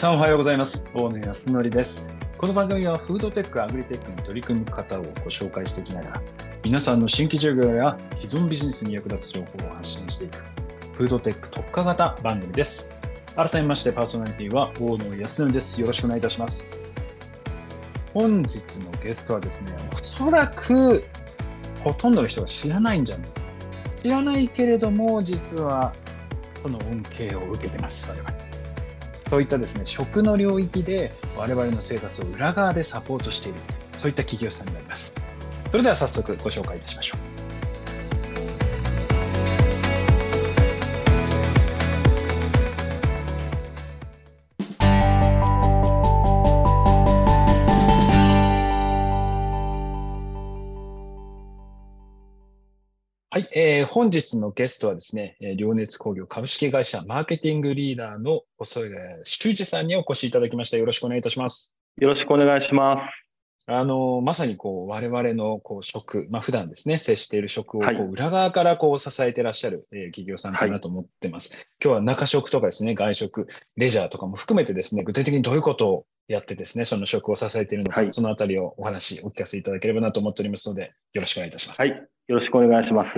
さんおはようございます。大野康則です。この番組はフードテックアグリテックに取り組む方をご紹介していきながら皆さんの新規事業や既存ビジネスに役立つ情報を発信していくフードテック特化型番組です。改めましてパーソナリティは大野康則です。よろしくお願いいたします。本日のゲストはですねおそらくほとんどの人が知らないんじゃない知らないけれども実はその恩恵を受けてます。我々そういったですね食の領域で我々の生活を裏側でサポートしているそういった企業さんになります。それでは早速ご紹介いたしましょう。はい、えー、本日のゲストはですね、良熱工業株式会社マーケティングリーダーの細谷修二さんにお越しいただきました。よろしくお願いいたします。よろしくお願いします。あのまさにこう我々のこう職、まあ普段ですね、接している職をこう裏側からこう支えていらっしゃる、え企業さんかなと思ってます、はい。今日は中食とかですね、外食、レジャーとかも含めてですね、具体的にどういうことをやってですね、その職を支えているのか、はい、そのあたりをお話、お聞かせいただければなと思っておりますので、よろしくお願いいたします。はい、よろしくお願いします。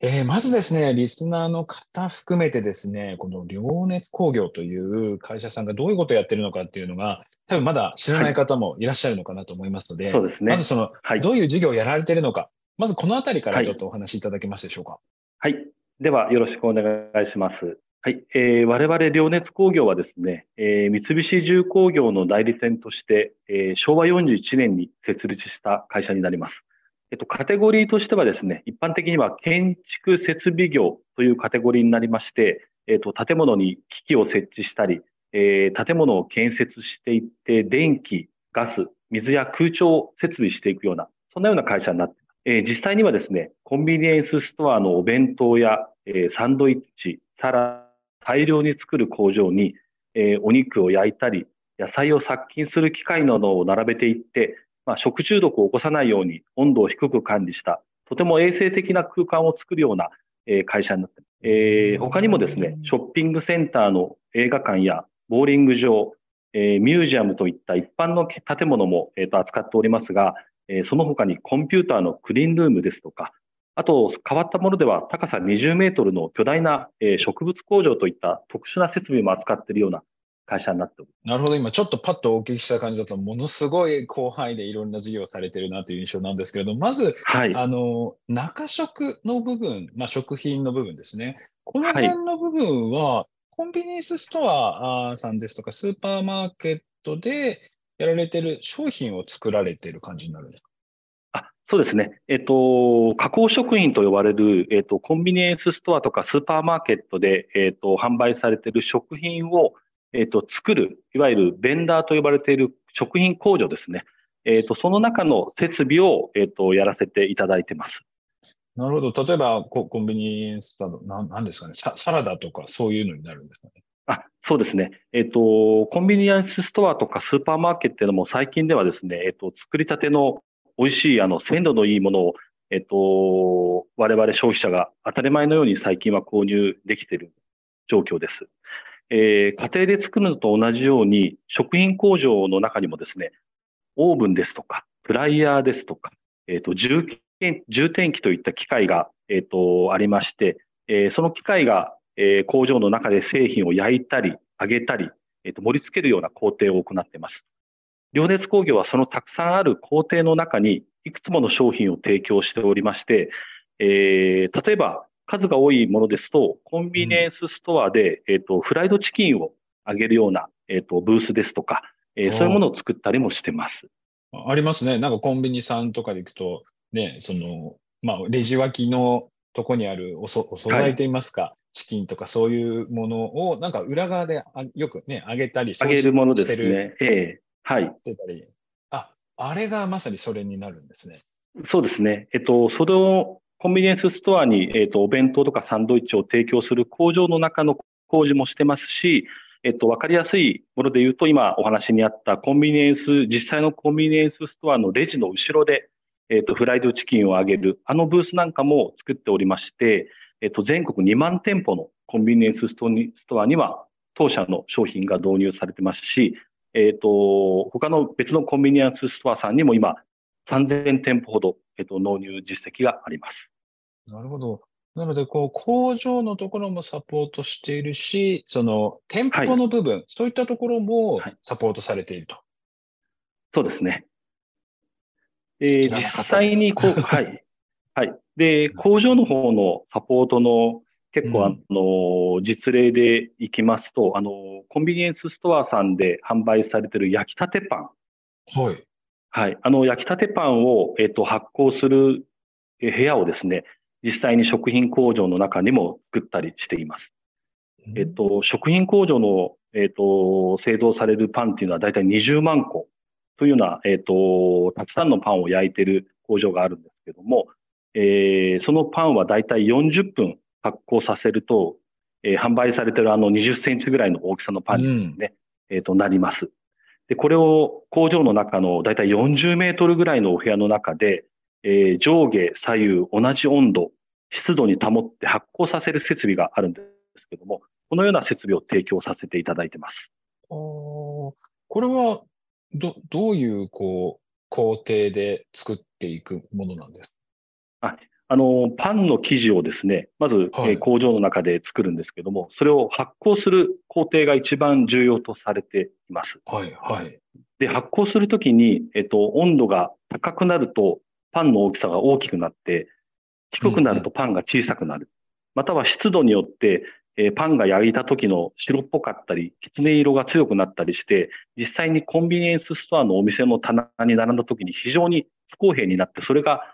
えー、まずですね、リスナーの方含めてですね、この良熱工業という会社さんがどういうことをやってるのかっていうのが、多分まだ知らない方もいらっしゃるのかなと思いますので、はい、そうですね。まずその、はい、どういう事業をやられているのか、まずこのあたりからちょっとお話しいただけますでしょうか？はい。では、よろしくお願いします。はい。えー、我々、良熱工業はですね、えー、三菱重工業の代理店として、えー、昭和41年に設立した会社になります。えっと、カテゴリーとしてはですね、一般的には建築設備業というカテゴリーになりまして、えっと、建物に機器を設置したり、えー、建物を建設していって、電気、ガス、水や空調を設備していくような、そんなような会社になっています。えー、実際にはですね、コンビニエンスストアのお弁当や、えー、サンドイッチ、サラ大量に作る工場に、えー、お肉を焼いたり、野菜を殺菌する機械などを並べていって、まあ、食中毒を起こさないように温度を低く管理した、とても衛生的な空間を作るような、えー、会社になっています。えー、他にもですね、ショッピングセンターの映画館やボーリング場、えー、ミュージアムといった一般の建物も、えー、と扱っておりますが、えー、その他にコンピューターのクリーンルームですとか、あと、変わったものでは高さ20メートルの巨大な植物工場といった特殊な設備も扱っているような会社になっておりなるほど、今ちょっとパッとお聞きした感じだと、ものすごい広範囲でいろんな事業をされてるなという印象なんですけれども、まず、はい、あの中食の部分、まあ、食品の部分ですね。この辺の部分は、はい、コンビニエンスストアさんですとか、スーパーマーケットでやられてる商品を作られてる感じになるんですか？そうですね。えっと、加工食品と呼ばれる、えっと、コンビニエンスストアとかスーパーマーケットで、えっと、販売されている食品を、えっと、作る、いわゆるベンダーと呼ばれている食品工場ですね。えっと、その中の設備を、えっと、やらせていただいてます。なるほど。例えば、コンビニエンスストアの、なんですかねサ、サラダとかそういうのになるんですかね。あそうですね。えっ、と、コンビニエンスストアとかスーパーマーケットっていうのも最近ではですね、えっ、と、作りたての美味しい、あの、鮮度のいいものを、えっと、我々消費者が当たり前のように最近は購入できている状況です。えー、家庭で作るのと同じように、食品工場の中にもですね、オーブンですとか、フライヤーですとか、えっ、と、充充填機といった機械が、えっ、と、ありまして、えー、その機械が、えー、工場の中で製品を焼いたり、揚げたり、えっ、と、盛り付けるような工程を行っています。良熱工業はそのたくさんある工程の中にいくつもの商品を提供しておりまして、えー、例えば数が多いものですと、コンビニエンスストアで、うん、えっ、ー、と、フライドチキンをあげるような、えっ、ー、と、ブースですとか、えー、そういうものを作ったりもしてます。ありますね。なんかコンビニさんとかで行くと、ね、その、まあ、レジ脇のとこにあるおそお惣菜といいますか、はい、チキンとかそういうものを、なんか裏側であよくね、あげたりあげるものですね。ええはい。してたり。あ、あれがまさにそれになるんですね。そうですね。えっと、それをコンビニエンスストアに、えっと、お弁当とかサンドイッチを提供する工場の中の工事もしてますし、えっと、わかりやすいもので言うと、今お話にあったコンビニエンス、実際のコンビニエンスストアのレジの後ろで、えっと、フライドチキンを揚げる、あのブースなんかも作っておりまして、えっと、全国2万店舗のコンビニエンスストアには、当社の商品が導入されてますし、えっ、ー、と、他の別のコンビニエンスストアさんにも今、3000店舗ほど、えっ、ー、と、納入実績があります。なるほど。なので、こう、工場のところもサポートしているし、その、店舗の部分、はい、そういったところもサポートされていると。はい、そうですね。えー、実際にこう、はい。はい。で、工場の方のサポートの結構、あの、実例でいきますと、あの、コンビニエンスストアさんで販売されている焼きたてパン。はい。はい。あの、焼きたてパンを、えっと、発酵する部屋をですね、実際に食品工場の中にも作ったりしています。えっと、食品工場の、えっと、製造されるパンっていうのは大体20万個というような、えっと、たくさんのパンを焼いている工場があるんですけども、えー、そのパンは大体40分発酵させると、えー、販売されているあの20センチぐらいの大きさのパンにですね、うん、えっ、と、なります。で、これを工場の中の大体40メートルぐらいのお部屋の中で、えー、上下左右同じ温度、湿度に保って発酵させる設備があるんですけども、このような設備を提供させていただいてます。これはど、どういう、こう、工程で作っていくものなんですか？ああの、パンの生地をですね、まず、はい、工場の中で作るんですけども、それを発酵する工程が一番重要とされています。はい、はい。で、発酵するときに、えっと、温度が高くなると、パンの大きさが大きくなって、低くなるとパンが小さくなる。または湿度によって、えー、パンが焼いた時の白っぽかったり、きつね色が強くなったりして、実際にコンビニエンスストアのお店の棚に並んだ時に非常に不公平になって、それが、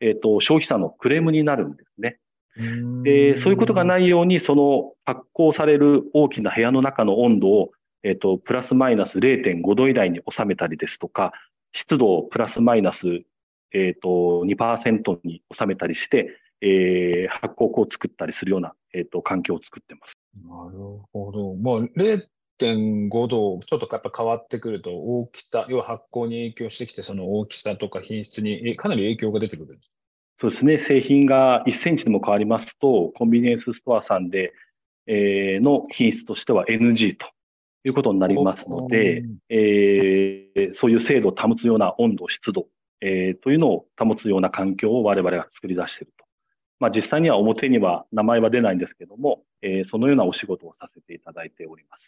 えっ、ー、と、消費者のクレームになるんですね。で、そういうことがないように、その発酵される大きな部屋の中の温度を、えっ、ー、と、プラスマイナス0.5度以内に収めたりですとか、湿度をプラスマイナスえっ、ー、と、2%に収めたりして、えー、発酵粉を作ったりするような、えっ、ー、と、環境を作ってます。なるほど。まあ、0.5度、ちょっとやっぱ変わってくると、大きさ、要は発酵に影響してきて、その大きさとか品質にかなり影響が出てくるそうですね。製品が1センチでも変わりますと、コンビニエンスストアさんで、えー、の品質としては NG ということになりますので、えー、そういう精度を保つような温度、湿度えー、というのを保つような環境を我々が作り出していると。まあ、実際には表には名前は出ないんですけども、えー、そのようなお仕事をさせていただいております。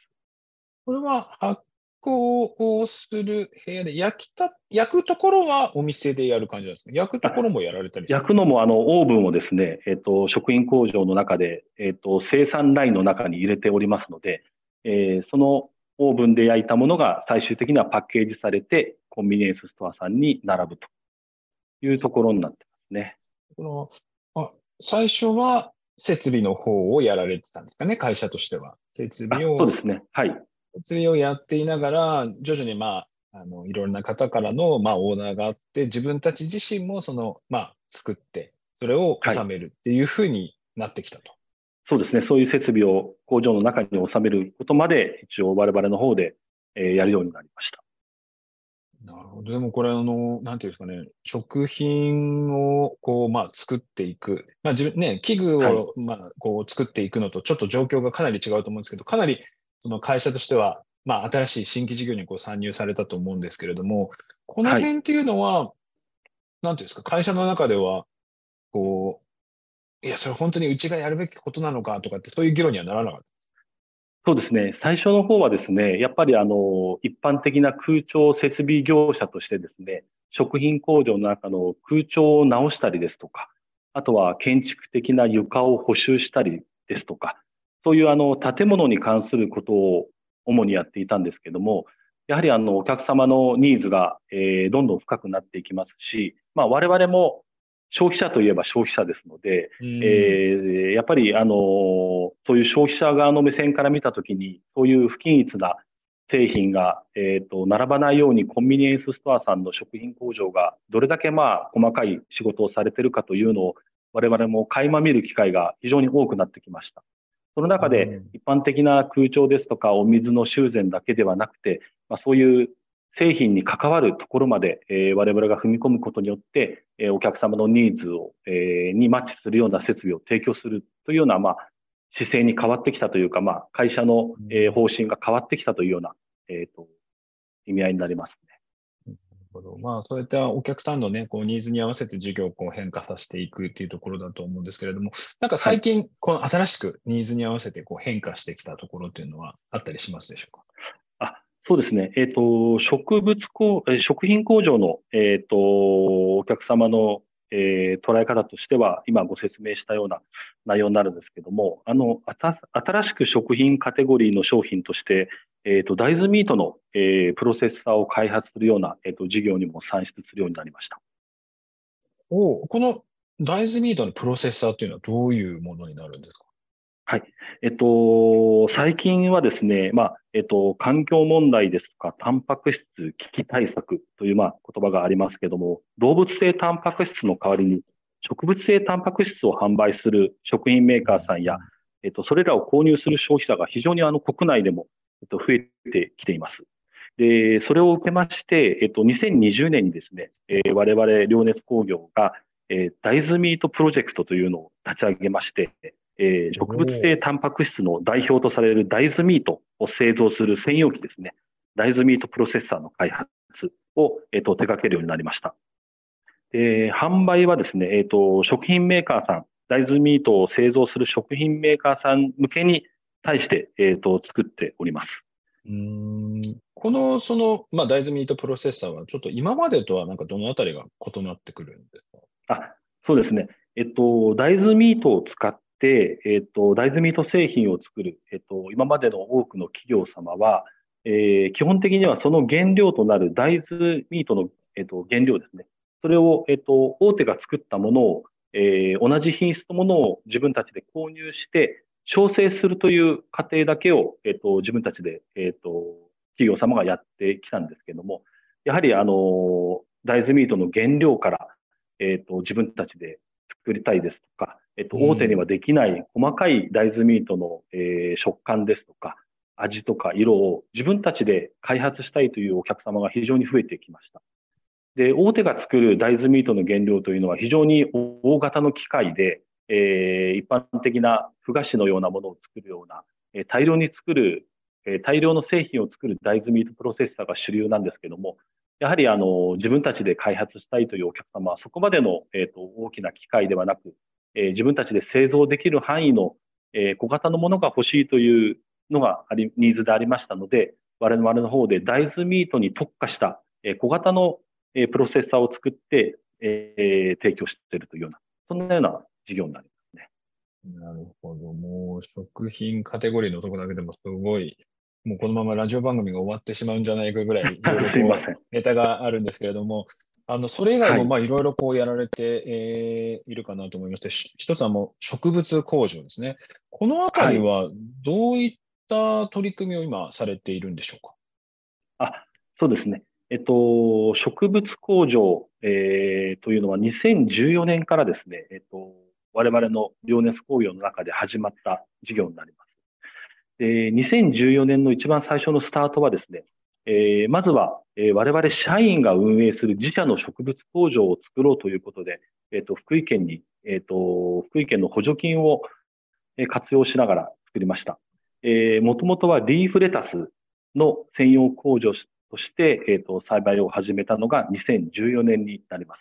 これは発酵をする部屋で焼きた、焼くところはお店でやる感じなんですか？焼くところもやられたり焼くのもあのオーブンをですね、えっ、ー、と、食品工場の中で、えっ、ー、と、生産ラインの中に入れておりますので、えー、そのオーブンで焼いたものが最終的にはパッケージされて、コンビニエンスストアさんに並ぶというところになってますね。このあ最初は設備の方をやられてたんですかね、会社としては。設備を。そうですね。はい。設備をやっていながら、徐々にまあ、あの、いろんな方からの、まあ、オーナーがあって、自分たち自身も、その、まあ、作って、それを収めるっていうふうになってきたと。はいそうですね。そういう設備を工場の中に収めることまで、一応我々の方で、えー、やるようになりました。なるほど。でもこれ、あの、なんていうんですかね、食品を、こう、まあ、作っていく。まあ、自分ね、器具を、はい、まあ、こう、作っていくのと、ちょっと状況がかなり違うと思うんですけど、かなり、その会社としては、まあ、新しい新規事業にこう参入されたと思うんですけれども、この辺っていうのは、はい、なんていうんですか、会社の中では、こう、いや、それ本当にうちがやるべきことなのかとかって、そういう議論にはならなかったそうですね。最初の方はですね、やっぱりあの、一般的な空調設備業者としてですね、食品工場の中の空調を直したりですとか、あとは建築的な床を補修したりですとか、そういうあの、建物に関することを主にやっていたんですけども、やはりあの、お客様のニーズが、えー、どんどん深くなっていきますし、まあ我々も消費者といえば消費者ですので、えー、やっぱり、あの、そういう消費者側の目線から見たときに、そういう不均一な製品が、えっ、ー、と、並ばないようにコンビニエンスストアさんの食品工場がどれだけまあ、細かい仕事をされているかというのを、我々も垣間見る機会が非常に多くなってきました。その中で、一般的な空調ですとか、お水の修繕だけではなくて、まあ、そういう製品に関わるところまで、えー、我々が踏み込むことによって、えー、お客様のニーズを、えー、にマッチするような設備を提供するというような、まあ、姿勢に変わってきたというか、まあ、会社の、えー、方針が変わってきたというような、えっ、ー、と、意味合いになりますほど。まあ、そういったお客さんのね、こう、ニーズに合わせて事業をこう変化させていくっていうところだと思うんですけれども、なんか最近、この新しくニーズに合わせてこう変化してきたところっていうのはあったりしますでしょうか？あそうですね。えっ、ー、と、植物工、食品工場の、えっ、ー、と、お客様のえー、捉え方としては、今ご説明したような内容になるんですけども、あの、新しく食品カテゴリーの商品として、えっ、ー、と、大豆ミートの、えー、プロセッサーを開発するような、えっ、と、事業にも算出するようになりました。おこの大豆ミートのプロセッサーというのはどういうものになるんですか？はい。えっと、最近はですね、まあ、えっと、環境問題ですとか、タンパク質危機対策という、まあ、言葉がありますけども、動物性タンパク質の代わりに、植物性タンパク質を販売する食品メーカーさんや、えっと、それらを購入する消費者が非常にあの国内でも、えっと、増えてきています。で、それを受けまして、えっと、2020年にですね、えー、我々、良熱工業が、えー、大豆ミートプロジェクトというのを立ち上げまして、えー、植物性タンパク質の代表とされる大豆ミートを製造する専用機ですね。大豆ミートプロセッサーの開発を、えーと、手掛けるようになりました。で販売はですね、えーと、食品メーカーさん、大豆ミートを製造する食品メーカーさん向けに対して、えーと、作っております。うんこの、その、まあ、大豆ミートプロセッサーは、ちょっと今までとは、なんかどのあたりが異なってくるんですか？あそうですね。えっと、大豆ミートを使っ、えっ、と、大豆ミート製品を作る、えっ、と、今までの多くの企業様は、えー、基本的にはその原料となる大豆ミートの、えっ、と、原料ですね。それを、えっ、と、大手が作ったものを、えー、同じ品質のものを自分たちで購入して、調整するという過程だけを、えっ、と、自分たちで、えっ、と、企業様がやってきたんですけども、やはり、あの、大豆ミートの原料から、えっ、と、自分たちで作りたいですとか、えっと、大手にはできない細かい大豆ミートの、えー、食感ですとか、味とか色を自分たちで開発したいというお客様が非常に増えてきました。で、大手が作る大豆ミートの原料というのは非常に大型の機械で、えー、一般的なふ菓子のようなものを作るような、えー、大量に作る、えー、大量の製品を作る大豆ミートプロセッサーが主流なんですけども、やはりあの自分たちで開発したいというお客様はそこまでの、えーと、大きな機械ではなく、えー、自分たちで製造できる範囲の、えー、小型のものが欲しいというのがありニーズでありましたので、我々の方で大豆ミートに特化した、えー、小型の、えー、プロセッサーを作って、えー、提供しているというような、そんなような事業になりますね。なるほど。もう食品カテゴリーのところだけでもすごいもうこのままラジオ番組が終わってしまうんじゃないかぐらい、いろいろネタがあるんですけれども、あのそれ以外もまあいろいろこうやられて、えー、いるかなと思いまして、一つはもう植物工場ですね。このあたりはどういった取り組みを今されているんでしょうか？あそうですね。えっと、植物工場、えー、というのは2014年からですね、えっと、我々の情熱工業の中で始まった事業になります。で、2014年の一番最初のスタートはですね、えー、まずは、えー、我々社員が運営する自社の植物工場を作ろうということで、えっ、ー、と、福井県に、えっ、と、福井県の補助金を活用しながら作りました。えー、もともとはリーフレタスの専用工場として、えっ、と、栽培を始めたのが2014年になります。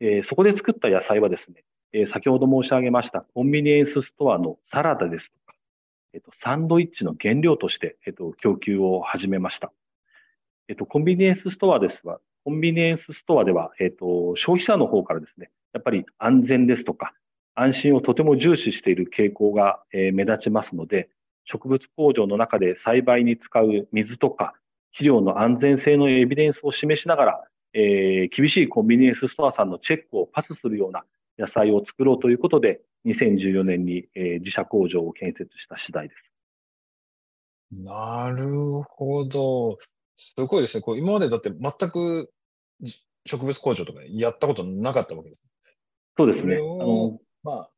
え、そこで作った野菜はですね、え、先ほど申し上げましたコンビニエンスストアのサラダですとかえっと、サンドイッチの原料として、えっと、供給を始めました。えっと、コンビニエンスストアですが、コンビニエンスストアでは、えっと、消費者の方からですね、やっぱり安全ですとか、安心をとても重視している傾向が、えー、目立ちますので、植物工場の中で栽培に使う水とか、肥料の安全性のエビデンスを示しながら、えー、厳しいコンビニエンスストアさんのチェックをパスするような野菜を作ろうということで、2014年に、えー、自社工場を建設した次第です。なるほど。すごいですね。こう今までだって全く植物工場とかやったことなかったわけです。そうですね。あのまあ、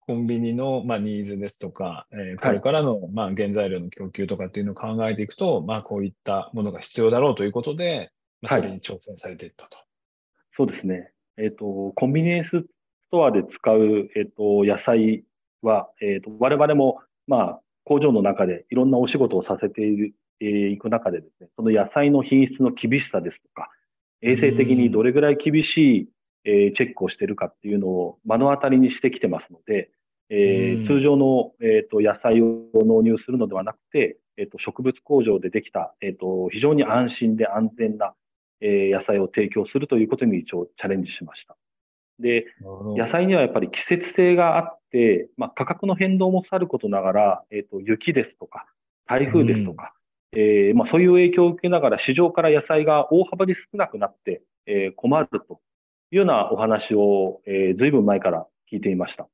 コンビニの、まあ、ニーズですとか、えー、これからの、はい、まあ、原材料の供給とかっていうのを考えていくと、まあ、こういったものが必要だろうということで、まあ、それに挑戦されていったと。はい、そうですね。えっ、ー、と、コンビニエンスストアで使う、えっ、ー、と、野菜は、えっ、ー、と、我々も、まあ、工場の中でいろんなお仕事をさせている、えー、いく中でですね、その野菜の品質の厳しさですとか、衛生的にどれぐらい厳しい、えー、チェックをしているかっていうのを目の当たりにしてきてますので、えー、通常の、えーと、野菜を納入するのではなくて、えーと、植物工場でできた、えーと、非常に安心で安全な、えー、野菜を提供するということに一応チャレンジしました。で、野菜にはやっぱり季節性があって、まあ、価格の変動もさることながら、えー、と雪ですとか、台風ですとか、うん、えー、まあ、そういう影響を受けながら市場から野菜が大幅に少なくなって、えー、困るというようなお話を、えー、随分前から聞いていました。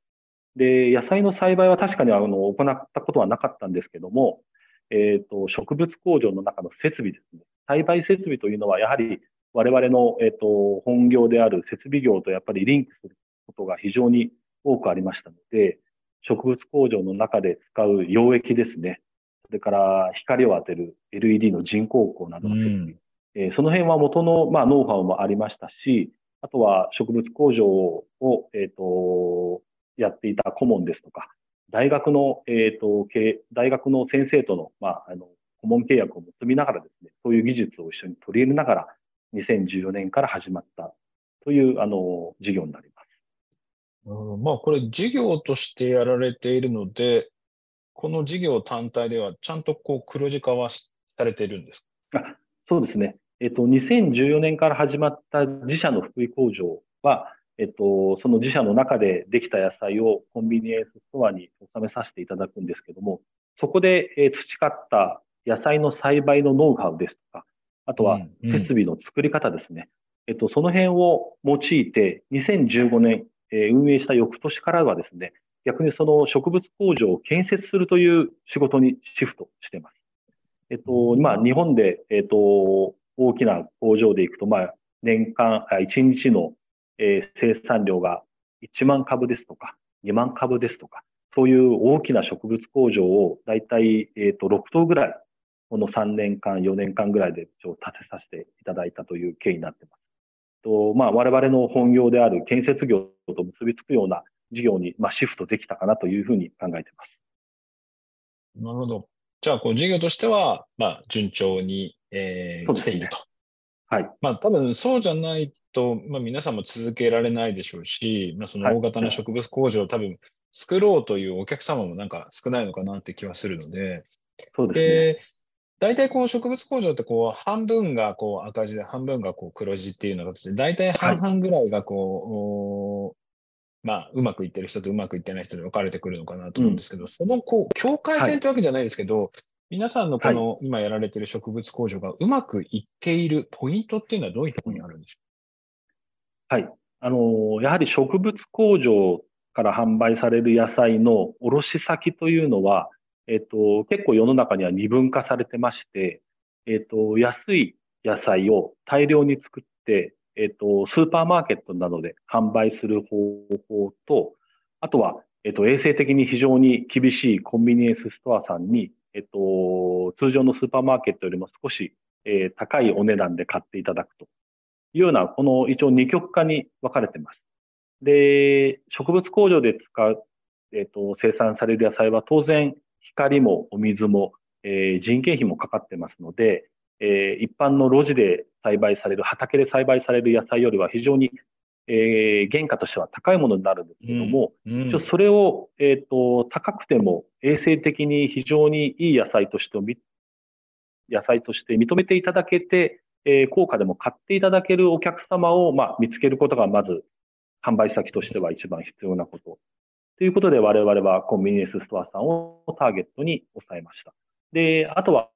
で、野菜の栽培は確かにあの行ったことはなかったんですけども、えっ、と、植物工場の中の設備ですね。栽培設備というのは、やはり我々の、えっ、と、本業である設備業とやっぱりリンクすることが非常に多くありましたので、植物工場の中で使う溶液ですね。それから光を当てる LED の人工光などの設備。うん、えー、その辺は元の、まあ、ノウハウもありましたし、あとは植物工場を、えっ、ー、と、やっていた顧問ですとか、大学の、えっ、ー、と、大学の先生との、まあ、あの、顧問契約を結びながらですね、そういう技術を一緒に取り入れながら、2014年から始まったという、あの、事業になります。うん、まあ、これ、事業としてやられているので、この事業単体では、ちゃんとこう黒字化はされているんですか？そうですね。えっと、2014年から始まった自社の福井工場は、えっと、その自社の中でできた野菜をコンビニエンスストアに収めさせていただくんですけども、そこで、え培った野菜の栽培のノウハウですとか、あとは設備の作り方ですね。うんうん、えっと、その辺を用いて、2015年、え運営した翌年からはですね、逆にその植物工場を建設するという仕事にシフトしてます。えっと、まあ、日本で、えっと、大きな工場でいくと、まあ、年間、1日の、生産量が1万株ですとか、2万株ですとか、そういう大きな植物工場をだいたい、えっ、と、6棟ぐらい、この3年間、4年間ぐらいで建てさせていただいたという経緯になってます。と、まあ、我々の本業である建設業と結びつくような事業に、まあ、シフトできたかなというふうに考えています。なるほど。じゃあ、こう、事業としては、まあ、順調に、えー、来ていると。はい。まあ、多分そうじゃないと、まあ、皆さんも続けられないでしょうし、まあ、その大型の植物工場を多分作ろうというお客様もなんか少ないのかなって気はするので、そうですね。大体こう植物工場ってこう半分がこう赤字で半分がこう黒字っていうような形で、大体半々ぐらいがこう、はい、まあ、うまくいってる人とうまくいってない人で分かれてくるのかなと思うんですけど、うん、そのこう境界線ってわけじゃないですけど、はい、皆さんのこの今やられてる植物工場がうまくいっているポイントっていうのはどういうところにあるんでしょうはい。あの、やはり植物工場から販売される野菜の卸先というのは、えっと、結構世の中には二分化されてまして、えっと、安い野菜を大量に作って、えっと、スーパーマーケットなどで販売する方法と、あとは、えっと、衛生的に非常に厳しいコンビニエンスストアさんに、えっと、通常のスーパーマーケットよりも少し、えー、高いお値段で買っていただくというような、この一応二極化に分かれています。で、植物工場で使う、えっ、と、生産される野菜は当然、光もお水も、えー、人件費もかかってますので、えー、一般の路地で栽培される、畑で栽培される野菜よりは非常に、えー、原価としては高いものになるんですけども、うんうん、それを、えっ、ー、と、高くても衛生的に非常にいい野菜として、野菜として認めていただけて、えー、高価でも買っていただけるお客様を、まあ、見つけることがまず販売先としては一番必要なこと。ということで我々はコンビニエンスストアさんをターゲットに抑えました。で、あとは、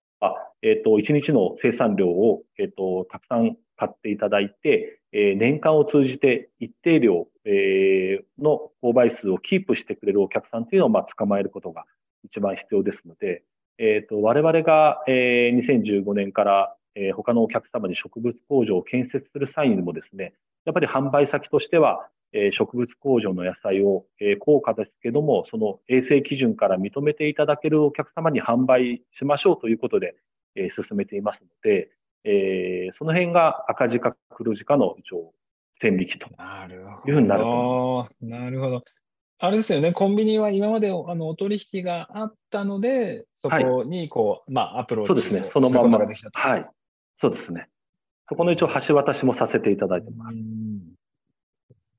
えっ、ー、と、1日の生産量を、えっ、ー、と、たくさん買っていただいて、えー、年間を通じて一定量、え、の購買数をキープしてくれるお客さんというのを、まあ、捕まえることが一番必要ですので、えっ、と、我々が、えー、2015年からえ、他のお客様に植物工場を建設する際にもですね、やっぱり販売先としては、えー、植物工場の野菜を、えー、高価ですけども、その衛生基準から認めていただけるお客様に販売しましょうということで、えー、進めていますので、えー、その辺が赤字か黒字かの一応線引きというふうになると。なるほど。あれですよね、コンビニは今まであのお取引があったので、そこにこう、はい、まあ、アプローチそうですね、そのままができたと。はい。そうですね。そこの一応橋渡しもさせていただいてます。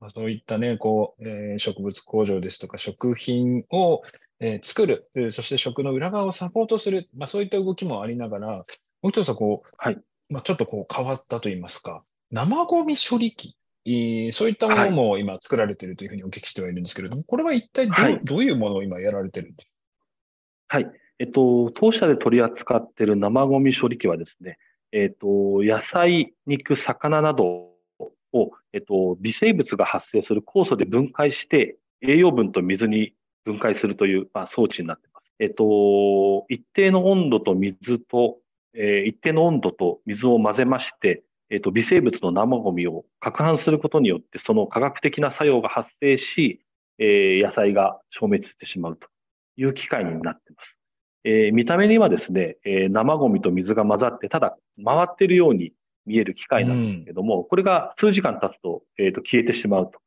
まあ、そういったね、こう、えー、植物工場ですとか食品を、えー、作る、そして食の裏側をサポートする、まあ、そういった動きもありながら、もう一つはこう、はい。まあ、ちょっとこう変わったといいますか、生ゴミ処理機、えー、そういったものも今作られているというふうにお聞きしてはいるんですけれども、これは一体ど,、はい、どういうものを今やられてるんですか？はい。えっと、当社で取り扱っている生ゴミ処理機はですね、えっと、野菜、肉、魚などを、えっと、微生物が発生する酵素で分解して、栄養分と水に分解するという、まあ、装置になっています。えっと、一定の温度と水と、えー、一定の温度と水を混ぜまして、えっと、微生物の生ゴミを攪拌することによって、その化学的な作用が発生し、えー、野菜が消滅してしまうという機械になっています。えー、見た目にはですね、えー、生ゴミと水が混ざって、ただ回っているように見える機械なんですけども、うん、これが数時間経つと,、えーと、消えてしまうと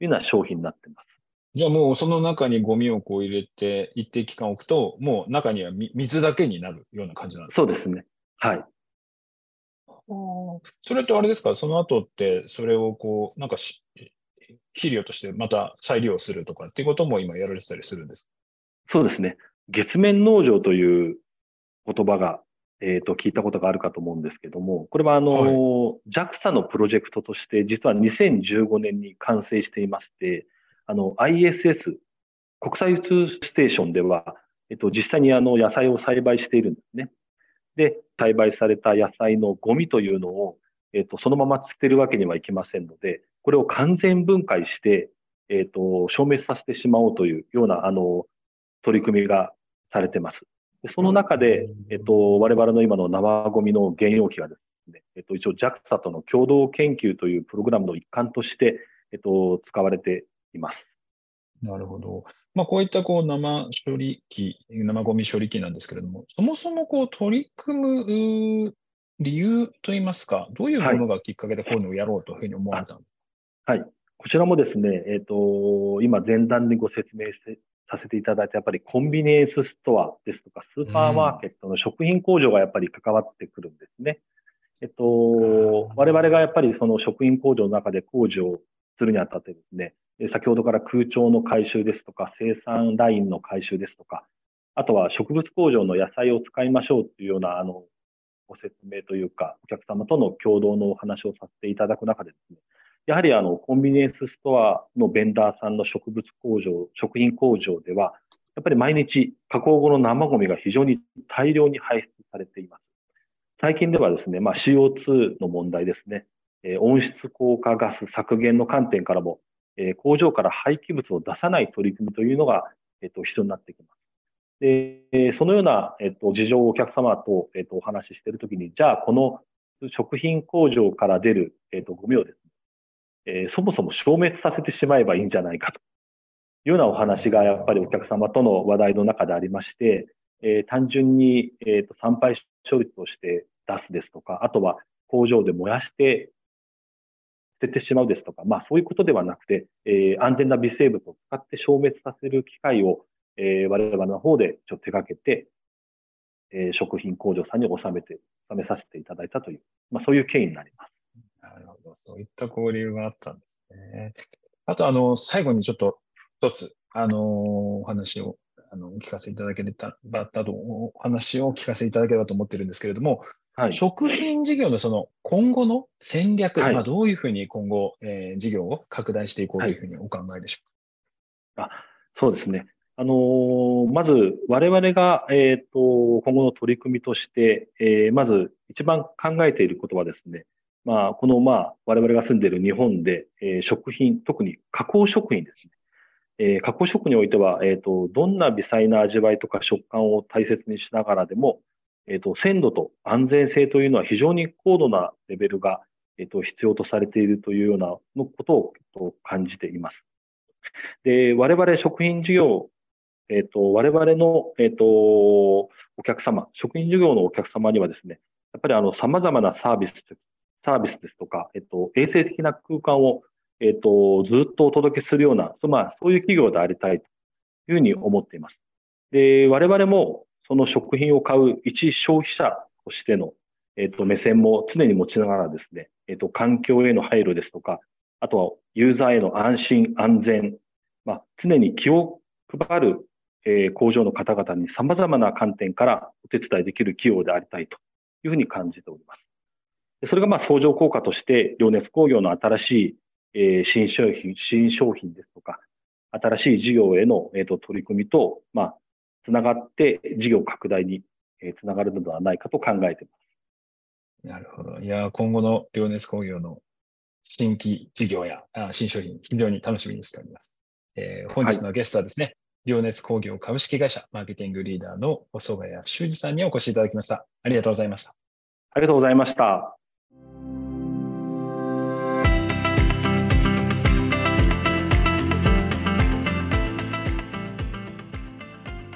いうような商品になっています。じゃあもうその中にゴミをこう入れて一定期間置くと、もう中には水だけになるような感じなんですか？そうですね。はい。それってあれですか、その後って、それをこう、なんか肥料としてまた再利用するとかっていうことも今やられてたりするんですそうですね。月面農場という言葉がえっ、ー、と、聞いたことがあるかと思うんですけども、これはあの、はい、JAXA のプロジェクトとして、実は2015年に完成していまして、あの、ISS、国際宇宙ステーションでは、えっと、実際にあの、野菜を栽培しているんですね。で、栽培された野菜のゴミというのを、えっと、そのまま捨てるわけにはいきませんので、これを完全分解して、えっと、消滅させてしまおうというような、あの、取り組みがされてます。その中で、えっと、我々の今の生ゴミの原容器がですね、えっと、一応 JAXA との共同研究というプログラムの一環として、えっと、使われています。なるほど。まあ、こういったこう生処理機、生ゴミ処理機なんですけれども、そもそもこう取り組む理由といいますか、どういうものがきっかけでこういうのをやろうというふうに思われたんですか、はい、はい。こちらもですね、えっ、ー、と、今前段でご説明してさせていただいた、やっぱりコンビニエンスストアですとか、スーパーマーケットの食品工場がやっぱり関わってくるんですね。えっと、我々がやっぱりその食品工場の中で工事をするにあたってですね、先ほどから空調の回収ですとか、生産ラインの回収ですとか、あとは植物工場の野菜を使いましょうというような、あの、ご説明というか、お客様との共同のお話をさせていただく中でですね、やはりあの、コンビニエンスストアのベンダーさんの植物工場、食品工場では、やっぱり毎日加工後の生ゴミが非常に大量に排出されています。最近ではですね、まあ、CO2 の問題ですね、えー、温室効果ガス削減の観点からも、えー、工場から廃棄物を出さない取り組みというのが、えっ、ー、と、必要になってきます。で、そのような、えっ、と、事情をお客様と、えっ、と、お話ししているときに、じゃあ、この食品工場から出る、えっ、と、ゴミをです、えー、そもそも消滅させてしまえばいいんじゃないかというようなお話がやっぱりお客様との話題の中でありまして、えー、単純に、えーと、参拝処理として出すですとか、あとは工場で燃やして捨ててしまうですとか、まあそういうことではなくて、えー、安全な微生物を使って消滅させる機械を、えー、我々の方でちょっと手掛けて、えー、食品工場さんに納めて、納めさせていただいたという、まあそういう経緯になります。なるほど。そういった交流があったんですね。あと、あの、最後にちょっと一つ、あの、お話を、あの、お聞かせいただければと、お話をお聞かせいただければと思ってるんですけれども、はい、食品事業のその今後の戦略、はい、まあ、どういうふうに今後、えー、事業を拡大していこうというふうにお考えでしょうか？はい、あそうですね。あのー、まず、我々が、えっ、ー、と、今後の取り組みとして、えー、まず一番考えていることはですね、まあ、この、まあ、我々が住んでいる日本で、えー、食品、特に加工食品ですね。えー、加工食においては、えっ、ー、と、どんな微細な味わいとか食感を大切にしながらでも、えっ、と、鮮度と安全性というのは非常に高度なレベルが、えっ、と、必要とされているというようなのことを、と、感じています。で、我々食品事業、えっ、と、我々の、えっ、と、お客様、食品事業のお客様にはですね、やっぱりあの、様々なサービスサービスですとか、えっと、衛生的な空間をえっ、と、ずっとお届けするような、まあ、そういう企業でありたいというふうに思っています。で、我々もその食品を買う一消費者としての、えっ、と、目線も常に持ちながらですね、えっ、と、環境への配慮ですとか、あとはユーザーへの安心安全、まあ、常に気を配る、えー、工場の方々に様々な観点からお手伝いできる企業でありたいというふうに感じております。それがまあ相乗効果として、量熱工業の新しい、えー、新商品、新商品ですとか、新しい事業への、えー、と取り組みと、まあ、つながって事業拡大に、えー、つながるのではないかと考えています。なるほど。いや、今後の量熱工業の新規事業やあ新商品、非常に楽しみにしております。えー、本日のゲストはですね、はい、量熱工業株式会社マーケティングリーダーの細谷修二さんにお越しいただきました。ありがとうございました。ありがとうございました。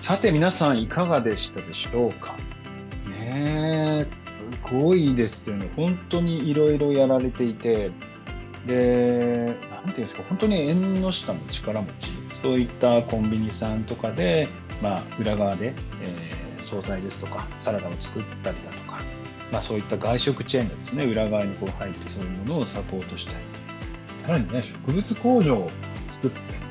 さて皆さんいかがでしたでしょうか？ね、すごいですよね。本当にいろいろやられていて、で、なんていうんですか、本当に縁の下の力持ち、そういったコンビニさんとかで、まあ、裏側で、えー、惣菜ですとか、サラダを作ったりだとか、まあ、そういった外食チェーンがですね、裏側にこう入ってそういうものをサポートしたり、さらにね、植物工場を作って、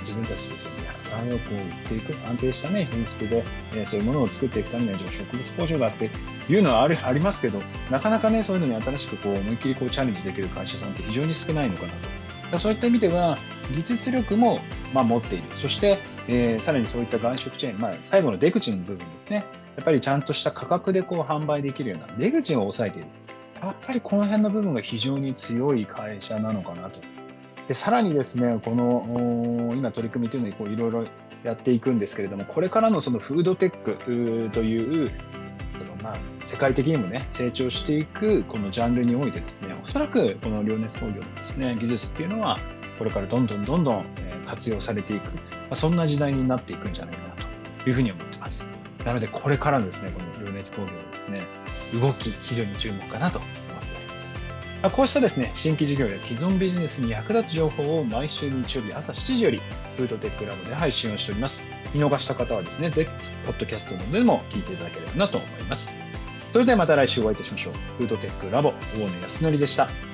自分たちですよね、野菜を売っていく、安定したね、品質で、え、そういうものを作っていくためには、植物工場だっていうのはあるありますけど、なかなかね、そういうのに新しくこう思いっきりこうチャレンジできる会社さんって非常に少ないのかなと。そういった意味では、技術力もま持っている。そして、えー、さらにそういった外食チェーン、まあ、最後の出口の部分ですね。やっぱりちゃんとした価格でこう販売できるような出口を抑えている。やっぱりこの辺の部分が非常に強い会社なのかなとでさらにですね、この今取り組みというのにいろいろやっていくんですけれども、これからのそのフードテックという、まあ、世界的にもね、成長していくこのジャンルにおいてですね、おそらくこの量熱工業のですね、技術っていうのは、これからどんどんどんどん活用されていく、まあ、そんな時代になっていくんじゃないかなというふうに思ってます。なので、これからのですね、この量熱工業のね、動き、非常に注目かなとこうしたですね、新規事業や既存ビジネスに役立つ情報を毎週日曜日朝7時より、フードテックラボで配信をしております。見逃した方はですね、ぜひ、ポッドキャストなどでも聞いていただければなと思います。それではまた来週お会いいたしましょう。フードテックラボ、大野康則でした。